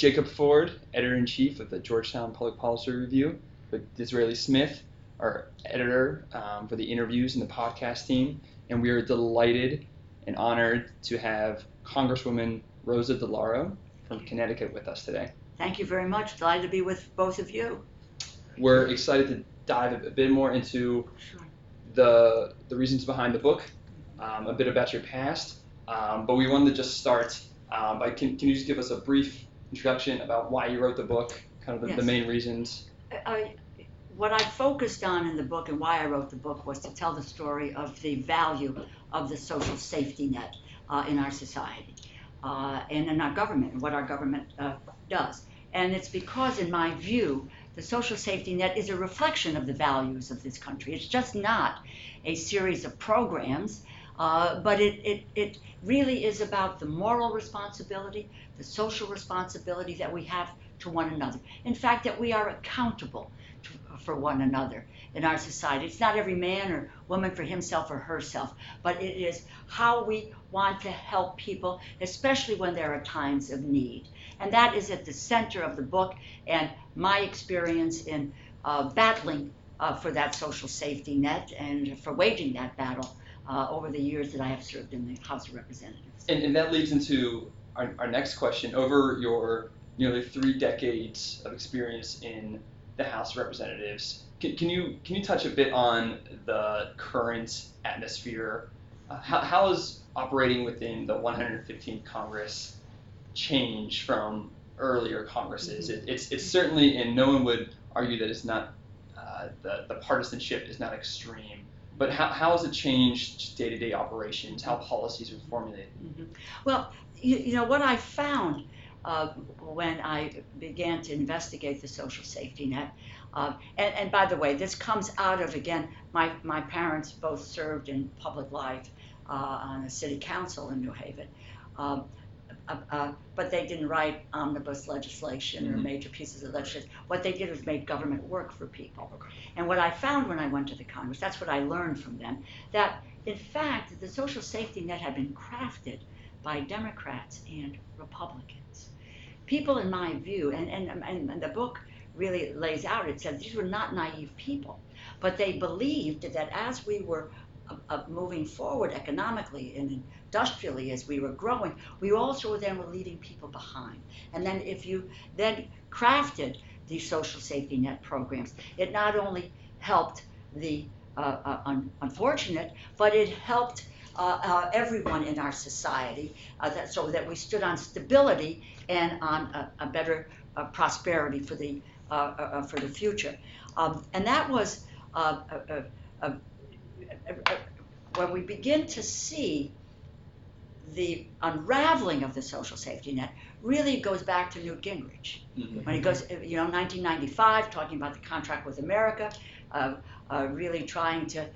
Jacob Ford, editor in chief of the Georgetown Public Policy Review, with Disraeli Smith, our editor um, for the interviews and the podcast team. And we are delighted and honored to have Congresswoman Rosa DeLauro from Connecticut with us today. Thank you very much. Delighted to be with both of you. We're excited to dive a bit more into Sure. the the reasons behind the book, um, a bit about your past, um, but we wanted to just start um, by can, can you just give us a brief introduction about why you wrote the book, kind of the, the main reasons. I, what I focused on in the book and why I wrote the book was to tell the story of the value of the social safety net uh, in our society uh, and in our government and what our government uh, does. And it's because, in my view, the social safety net is a reflection of the values of this country. It's just not a series of programs, uh, but it, it, it really is about the moral responsibility, the social responsibility that we have to one another. In fact, that we are accountable to, for one another in our society. It's not every man or woman for himself or herself, but it is how we want to help people, especially when there are times of need. And that is at the center of the book and my experience in uh, battling uh, for that social safety net and for waging that battle uh, over the years that I have served in the House of Representatives. And, and that leads into our, our next question. Over your nearly three decades of experience in the House of Representatives, can, can you can you touch a bit on the current atmosphere? Uh, how, how is operating within the 115th Congress change from earlier Congresses? It, it's it's certainly, and no one would argue that it's not uh, the the partisanship is not extreme. But how, how has it changed day to day operations? How policies are formulated? Mhm. Well, you, you know, what I found uh, when I began to investigate the social safety net, uh, and, and by the way, this comes out of, again, my, my parents both served in public life uh, on a city council in New Haven. Um, uh, uh, but they didn't write omnibus legislation or Mhm. major pieces of legislation. What they did was make government work for people. And what I found when I went to the Congress, that's what I learned from them, that in fact the social safety net had been crafted by Democrats and Republicans. People, in my view, and, and, and, and the book really lays out, it says these were not naive people, but they believed that as we were uh, uh, moving forward economically and industrially as we were growing, we also then were leaving people behind. And then if you then crafted these social safety net programs, it not only helped the uh, uh, un- unfortunate, but it helped uh, uh, everyone in our society that, so that we stood on stability and on a, a better prosperity for the, for the future. Um, and that was uh, when we begin to see the unraveling of the social safety net really goes back to Newt Gingrich. When he goes, you know, 1995, talking about the contract with America, uh, uh, really trying to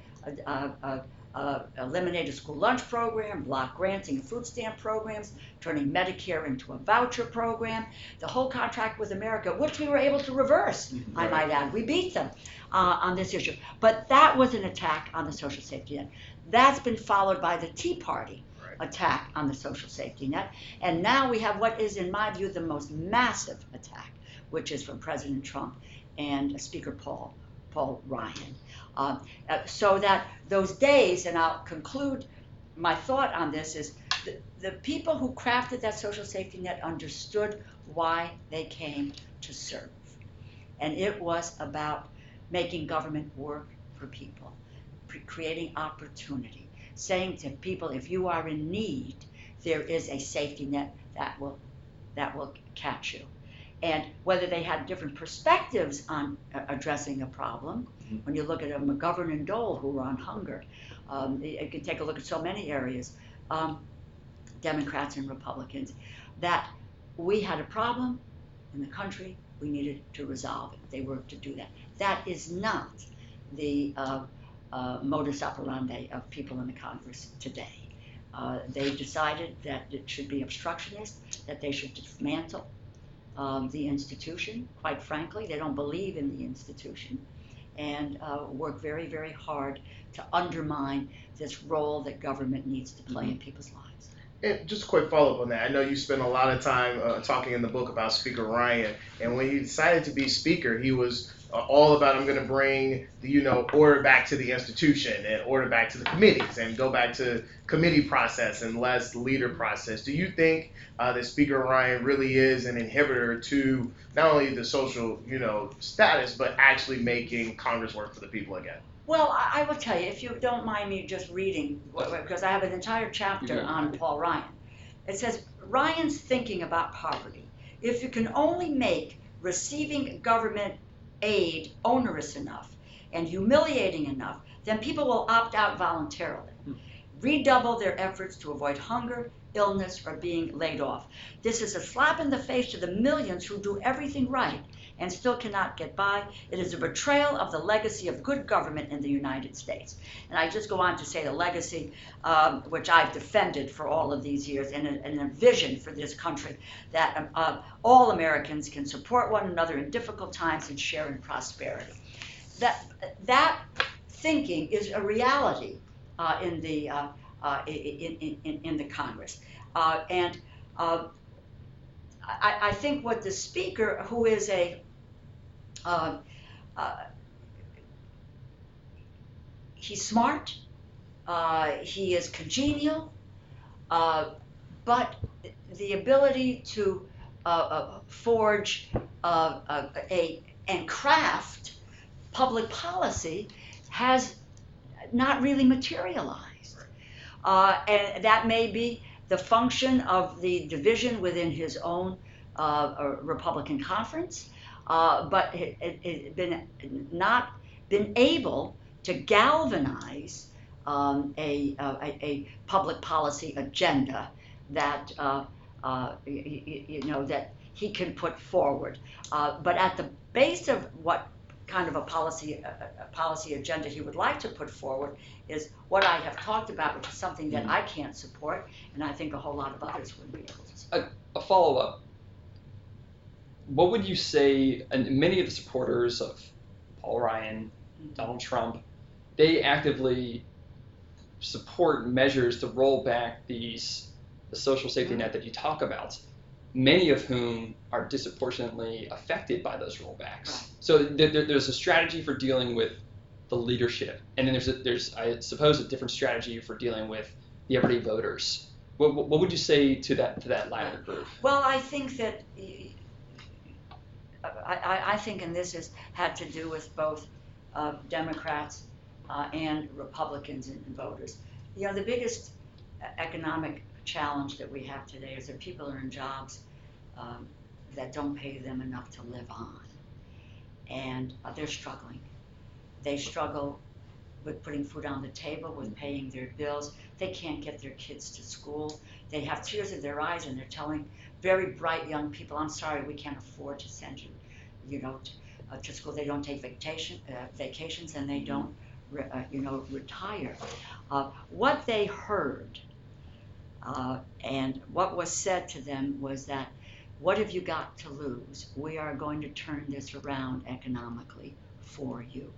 uh, uh, eliminate a school lunch program, block granting of food stamp programs, turning Medicare into a voucher program, the whole contract with America, which we were able to reverse, Mhm. I might add. We beat them uh, on this issue. But that was an attack on the social safety net. That's been followed by the Tea Party Right. attack on the social safety net. And now we have what is, in my view, the most massive attack, which is from President Trump and Speaker Paul, Paul Ryan. Uh, uh, so that those days, and I'll conclude my thought on this, is the, the people who crafted that social safety net understood why they came to serve. And it was about making government work for people, creating opportunity saying to people, if you are in need, there is a safety net that will that will catch you. And whether they had different perspectives on uh, addressing a problem, Mhm. when you look at a McGovern and Dole who were on hunger, um, you you can take a look at so many areas, um, Democrats and Republicans, that we had a problem in the country, we needed to resolve it. They worked to do that. That is not the uh, uh, modus operandi of people in the Congress today. Uh, they decided that it should be obstructionist, that they should dismantle um, the institution. Quite frankly, they don't believe in the institution and uh, work very, very hard to undermine this role that government needs to play in people's lives. And just a quick follow up on that. I know you spent a lot of time uh, talking in the book about Speaker Ryan, and when he decided to be Speaker, he was uh, all about I'm going to bring the you know order back to the institution and order back to the committees and go back to committee process and less leader process. Do you think uh, that Speaker Ryan really is an inhibitor to not only the social you know status but actually making Congress work for the people again? Well, I, I will tell you, if you don't mind me just reading, because I have an entire chapter on Paul Ryan. It says Ryan's thinking about poverty. If you can only make receiving government aid onerous enough and humiliating enough, then people will opt out voluntarily. Hmm. Redouble their efforts to avoid hunger, illness, or being laid off. This is a slap in the face to the millions who do everything right and still cannot get by. It is a betrayal of the legacy of good government in the United States. And I just go on to say the legacy, um, which I've defended for all of these years, and a, and a vision for this country that uh, all Americans can support one another in difficult times and share in prosperity. That, that thinking is a reality uh, in, the, uh, uh in, in, in, the Congress. Uh, and uh, I, I, think what the speaker, who is a uh, uh, he's smart, uh, he is congenial, uh, but the ability to uh, uh, forge a and craft public policy has not really materialized. and that may be the function of the division within his own Republican conference uh, but it, it, it, been not been able to galvanize um, a, a, a, public policy agenda that uh, uh, you, you, know that he can put forward. Uh, but at the base of what kind of a policy a, policy agenda he would like to put forward is what I have talked about, which is something that mm-hmm. I can't support, and I think a whole lot of others wouldn't be able to. A, a follow up what would you say? And many of the supporters of Paul Ryan, Donald Trump, they actively support measures to roll back these the social safety net that you talk about. Many of whom are disproportionately affected by those rollbacks. So there, there's a strategy for dealing with the leadership, and then there's a, there's I suppose a different strategy for dealing with the everyday voters. What, what would you say to that to that latter group? Well, I think that I, I think, and this has had to do with both uh, Democrats uh, and Republicans and, voters. You know, the biggest economic challenge that we have today is that people are in jobs um, that don't pay them enough to live on, and uh, they're struggling. They struggle with putting food on the table, with paying their bills. They can't get their kids to school. They have tears in their eyes, and they're telling very bright young people, "I'm sorry, we can't afford to send you you know, uh, to school. They don't take vacation, uh, vacations and they don't, re- uh, you know, retire. Uh, what they heard uh, and what was said to them was that, what have you got to lose? We are going to turn this around economically for you.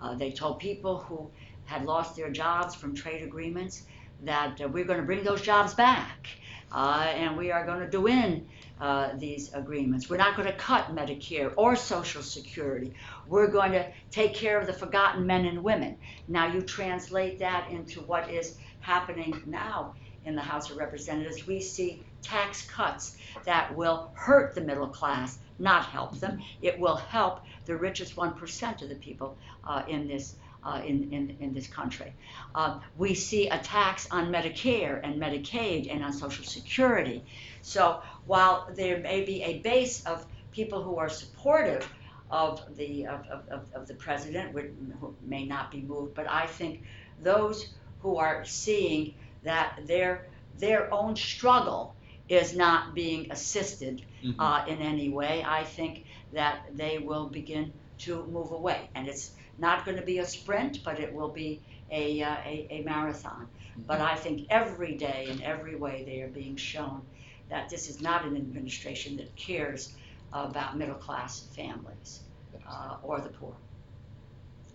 Uh, they told people who had lost their jobs from trade agreements that we're going to bring those jobs back. and we are going to do in uh, these agreements. We're not going to cut Medicare or Social Security. We're going to take care of the forgotten men and women. Now, you translate that into what is happening now in the House of Representatives. We see tax cuts that will hurt the middle class, not help them. It will help the richest 1% of the people uh, in this uh, in, in, in this country. Uh, we see attacks on Medicare and Medicaid and on Social Security. So while there may be a base of people who are supportive of the of, of, of the president who may not be moved, but I think those who are seeing that their their own struggle is not being assisted mm-hmm. uh, in any way, I think that they will begin to move away, and it's not going to be a sprint, but it will be a, uh, a, a, marathon. Mm-hmm. But I think every day, in every way, they are being shown that this is not an administration that cares about middle class families uh, or the poor.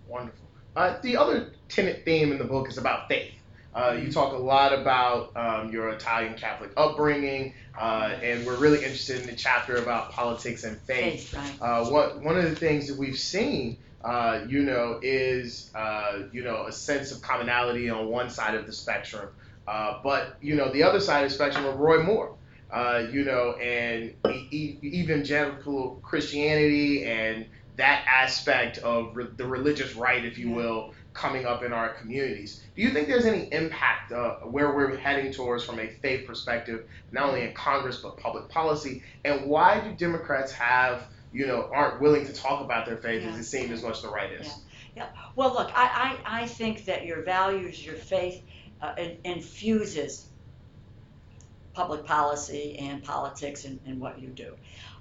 Wonderful. Uh, the other tenant theme in the book is about faith. Uh, you talk a lot about um, your Italian Catholic upbringing, uh, and we're really interested in the chapter about politics and faith. Faith, right. Uh, what one of the things that we've seen, uh, you know, is uh, you know a sense of commonality on one side of the spectrum, uh, but you know the other side of the spectrum of Roy Moore. Uh, you know, and e- evangelical Christianity and that aspect of re- the religious right, if you Yeah. will, coming up in our communities. Do you think there's any impact uh, where we're heading towards from a faith perspective, not only in Congress but public policy? And why do Democrats have, you know, aren't willing to talk about their faith as it seems as much the right is? Yeah. Well, look, I, I, I think that your values, your faith uh, in, infuses public policy and politics and, in what you do.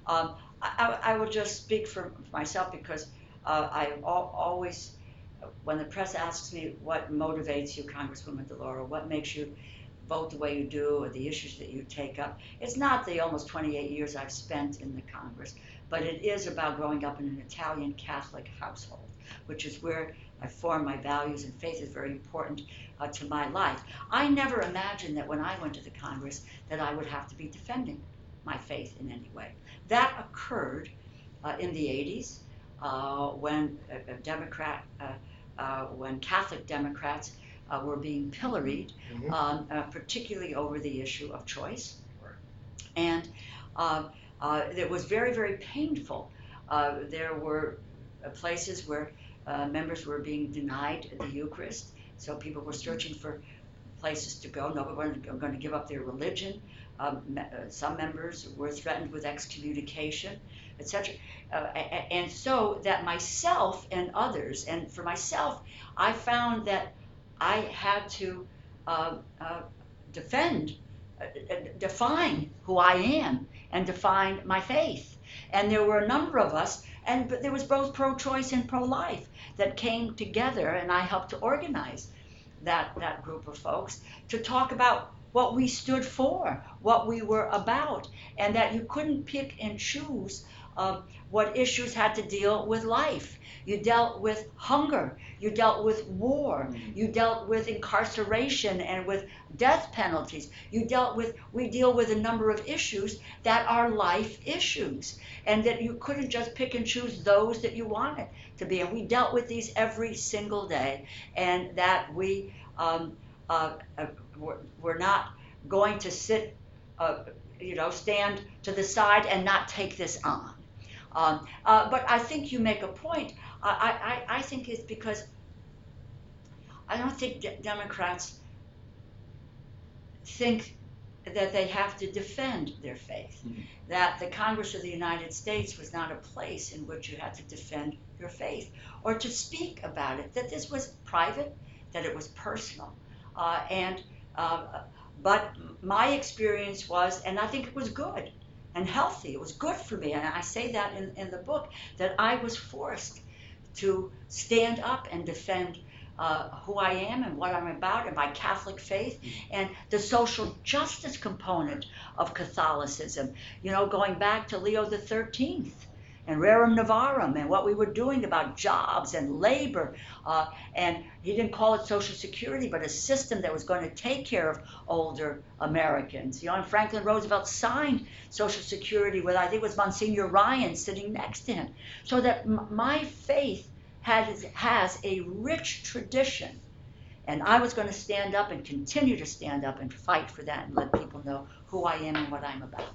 Um, I, I, I will just speak for myself because uh, I always, when the press asks me what motivates you, Congresswoman DeLauro, what makes you vote the way you do or the issues that you take up, it's not the almost 28 years I've spent in the Congress, but it is about growing up in an Italian Catholic household, which is where I form my values, and faith is very important uh, to my life. I never imagined that when I went to the Congress that I would have to be defending my faith in any way. That occurred uh, in the 80s uh, when a, a Democrat, uh, uh, when Catholic Democrats uh, were being pilloried, Mhm. um, uh, particularly over the issue of choice. And uh, uh, it was very, very painful. Uh, there were uh, places where uh, members were being denied the Eucharist, so people were searching for places to go. Nobody was going to give up their religion. Um, uh, some members were threatened with excommunication, etc. Uh, and so that myself and others, and for myself, I found that I had to uh, uh, defend, define who I am, and define my faith. And there were a number of us, and there was both pro-choice and pro-life that came together, and I helped to organize that that group of folks to talk about what we stood for, what we were about, and that you couldn't pick and choose uh, what issues had to deal with life. You dealt with hunger, you dealt with war, you dealt with incarceration and with death penalties. You dealt with, we deal with a number of issues that are life issues, and that you couldn't just pick and choose those that you wanted to be. And we dealt with these every single day, and that we um, uh, uh, we're not going to sit, uh, you know, stand to the side and not take this on. Um, uh, but I think you make a point. I, I, I think it's because I don't think de- Democrats think that they have to defend their faith. Mhm. That the Congress of the United States was not a place in which you had to defend your faith or to speak about it. That this was private, that it was personal, uh, and uh, but my experience was, and I think it was good and healthy. It was good for me, and I say that in, in the book that I was forced to stand up and defend uh, who I am and what I'm about and my Catholic faith and the social justice component of Catholicism. You know, going back to Leo the Thirteenth and Rerum Novarum and what we were doing about jobs and labor. Uh, and he didn't call it Social Security, but a system that was going to take care of older Americans. You know, and Franklin Roosevelt signed Social Security with, I think it was Monsignor Ryan sitting next to him. So that m- my faith has, has a rich tradition. And I was going to stand up and continue to stand up and fight for that and let people know who I am and what I'm about.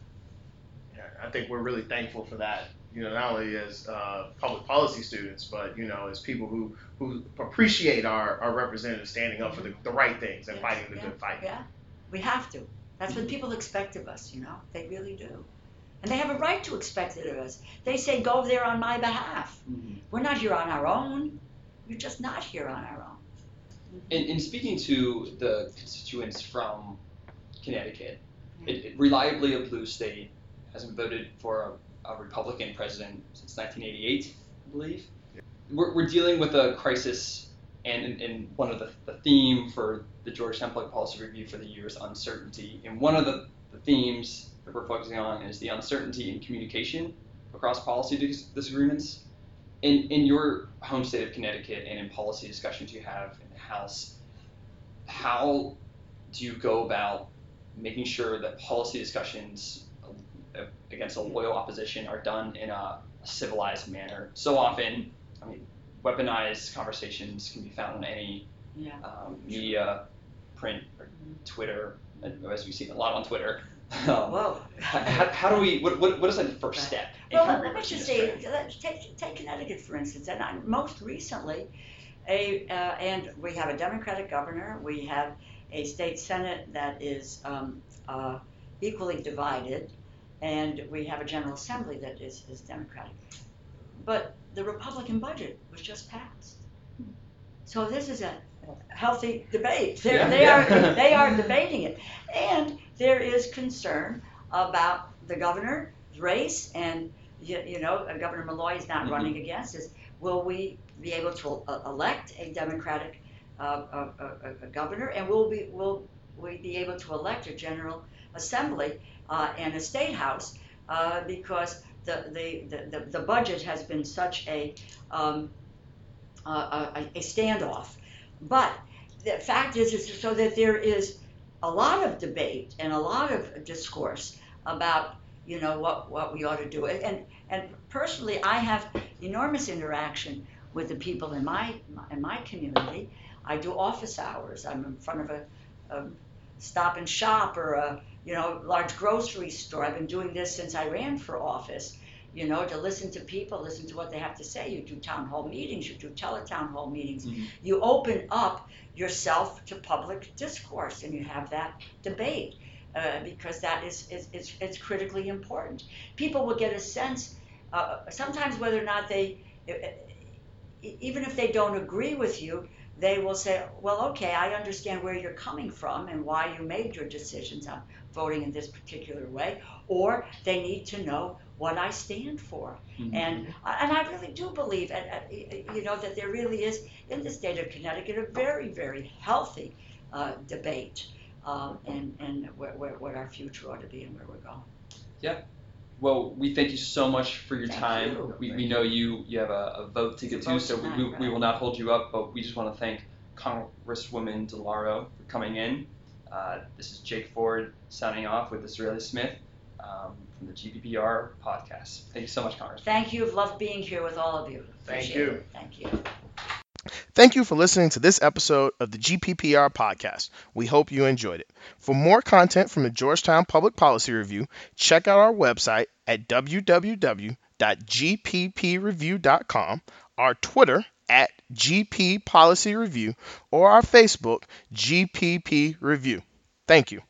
I think we're really thankful for that. You know, not only as uh, public policy students, but you know, as people who who appreciate our, our representatives standing up for the, the right things and Yes, fighting the yeah, good fight. Yeah, we have to. That's what people expect of us, you know. They really do. And they have a right to expect it of us. They say, go there on my behalf. Mhm. We're not here on our own. We're just not here on our own. In, in speaking to the constituents from Connecticut, it, it reliably a blue state hasn't voted for a, a Republican president since 1988, I believe. We're, we're dealing with a crisis, and, and, one of the, the theme for the Georgetown Public Policy Review for the year is uncertainty. And one of the, the themes that we're focusing on is the uncertainty in communication across policy dis- disagreements. In, in your home state of Connecticut and in policy discussions you have in the House, how do you go about making sure that policy discussions against a loyal opposition are done in a civilized manner? So often, I mean, weaponized conversations can be found in any Yeah. um, media, print, or Twitter, as we see a lot on Twitter. Um, Whoa. how, how, do we? What, what, what is the first step? Well, let me just say, let's take, take Connecticut for instance, and I, most recently, a uh, and we have a Democratic governor, we have a state senate that is um, uh, equally divided, and we have a general assembly that is, is Democratic. But the Republican budget was just passed. So this is a healthy debate. Yeah, they yeah. are they are debating it, and there is concern about the governor's race, and you, you know uh, Governor Malloy is not Mhm. running against us. Will we be able to uh, elect a Democratic uh, uh, governor, and will we will we be able to elect a general assembly uh, and a state house uh, because the, the, the, the budget has been such a um, a, a standoff. But the fact is, is so that there is a lot of debate and a lot of discourse about you know what, what we ought to do. And and personally, I have enormous interaction with the people in my in my community. I do office hours. I'm in front of a, a stop and shop or a you know large grocery store. I've been doing this since I ran for office. You know, to listen to people, listen to what they have to say. You do town hall meetings, you do teletown hall meetings. Mhm. You open up yourself to public discourse and you have that debate uh, because that is, is, is it's critically important. People will get a sense, uh, sometimes whether or not they, even if they don't agree with you, they will say, well, okay, I understand where you're coming from and why you made your decisions on voting in this particular way, or they need to know what I stand for. Mhm. And and I really do believe, and, uh, you know, that there really is in the state of Connecticut a very, very healthy uh, debate, um, and and where, where, what our future ought to be and where we're going. Well, we thank you so much for your Thank time. you. We, we know you you have a, a vote to It's get to, vote so we, tonight, we, we right. will not hold you up, but we just want to thank Congresswoman DeLauro for coming in. Uh, this is Jake Ford signing off with Disraeli Smith um, from the GPPR podcast. Thank you so much, Congresswoman. Thank you. I've loved being here with all of you. Thank you. it. Thank you. Thank you for listening to this episode of the GPPR podcast. We hope you enjoyed it. For more content from the Georgetown Public Policy Review, check out our website at www.gppreview.com, our Twitter at GP Policy Review, or our Facebook, GPP Review. Thank you.